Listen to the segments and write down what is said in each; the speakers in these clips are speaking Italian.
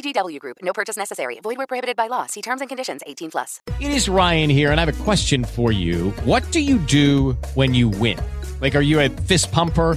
VGW Group. No purchase necessary. Void where prohibited by law. See terms and conditions. 18 plus. It is Ryan here, and I have a question for you. What do you do when you win? Like, are you a fist pumper?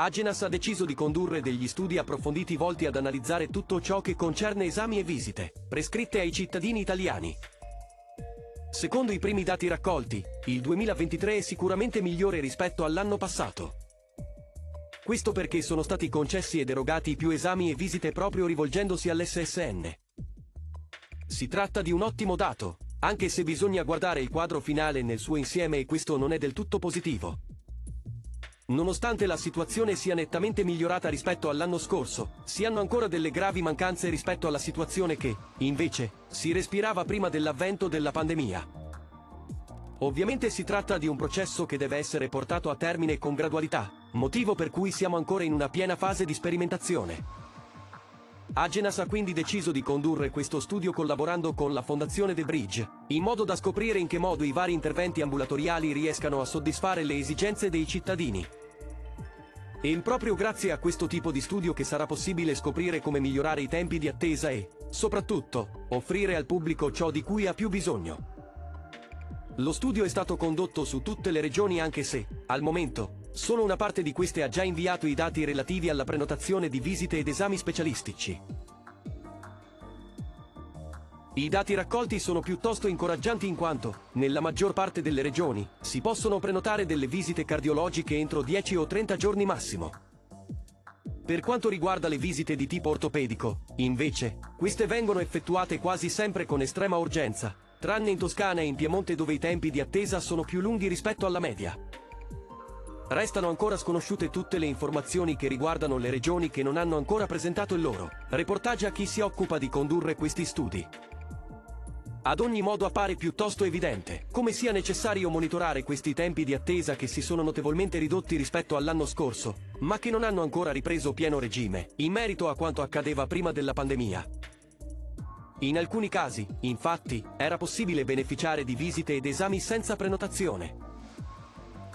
Agenas ha deciso di condurre degli studi approfonditi volti ad analizzare tutto ciò che concerne esami e visite, prescritte ai cittadini italiani. Secondo i primi dati raccolti, il 2023 è sicuramente migliore rispetto all'anno passato. Questo perché sono stati concessi ed erogati più esami e visite proprio rivolgendosi all'SSN. Si tratta di un ottimo dato, anche se bisogna guardare il quadro finale nel suo insieme e questo non è del tutto positivo. Nonostante la situazione sia nettamente migliorata rispetto all'anno scorso, si hanno ancora delle gravi mancanze rispetto alla situazione che, invece, si respirava prima dell'avvento della pandemia. Ovviamente si tratta di un processo che deve essere portato a termine con gradualità, motivo per cui siamo ancora in una piena fase di sperimentazione. Agenas ha quindi deciso di condurre questo studio collaborando con la Fondazione The Bridge, in modo da scoprire in che modo i vari interventi ambulatoriali riescano a soddisfare le esigenze dei cittadini. E proprio grazie a questo tipo di studio che sarà possibile scoprire come migliorare i tempi di attesa e, soprattutto, offrire al pubblico ciò di cui ha più bisogno. Lo studio è stato condotto su tutte le regioni anche se, al momento, solo una parte di queste ha già inviato i dati relativi alla prenotazione di visite ed esami specialistici. I dati raccolti sono piuttosto incoraggianti in quanto, nella maggior parte delle regioni, si possono prenotare delle visite cardiologiche entro 10 o 30 giorni massimo. Per quanto riguarda le visite di tipo ortopedico, invece, queste vengono effettuate quasi sempre con estrema urgenza, tranne in Toscana e in Piemonte dove i tempi di attesa sono più lunghi rispetto alla media. Restano ancora sconosciute tutte le informazioni che riguardano le regioni che non hanno ancora presentato il loro reportage a chi si occupa di condurre questi studi. Ad ogni modo appare piuttosto evidente come sia necessario monitorare questi tempi di attesa che si sono notevolmente ridotti rispetto all'anno scorso, ma che non hanno ancora ripreso pieno regime, in merito a quanto accadeva prima della pandemia. In alcuni casi, infatti, era possibile beneficiare di visite ed esami senza prenotazione.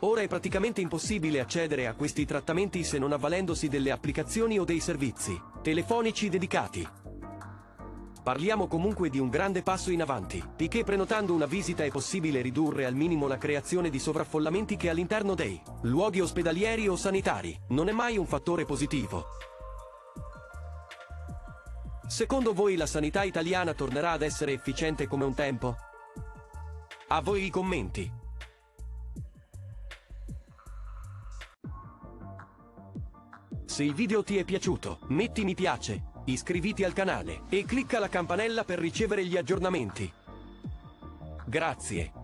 Ora è praticamente impossibile accedere a questi trattamenti se non avvalendosi delle applicazioni o dei servizi telefonici dedicati. Parliamo comunque di un grande passo in avanti, poiché prenotando una visita è possibile ridurre al minimo la creazione di sovraffollamenti che all'interno dei luoghi ospedalieri o sanitari non è mai un fattore positivo. Secondo voi la sanità italiana tornerà ad essere efficiente come un tempo? A voi i commenti. Se il video ti è piaciuto, metti mi piace, iscriviti al canale e clicca la campanella per ricevere gli aggiornamenti. Grazie.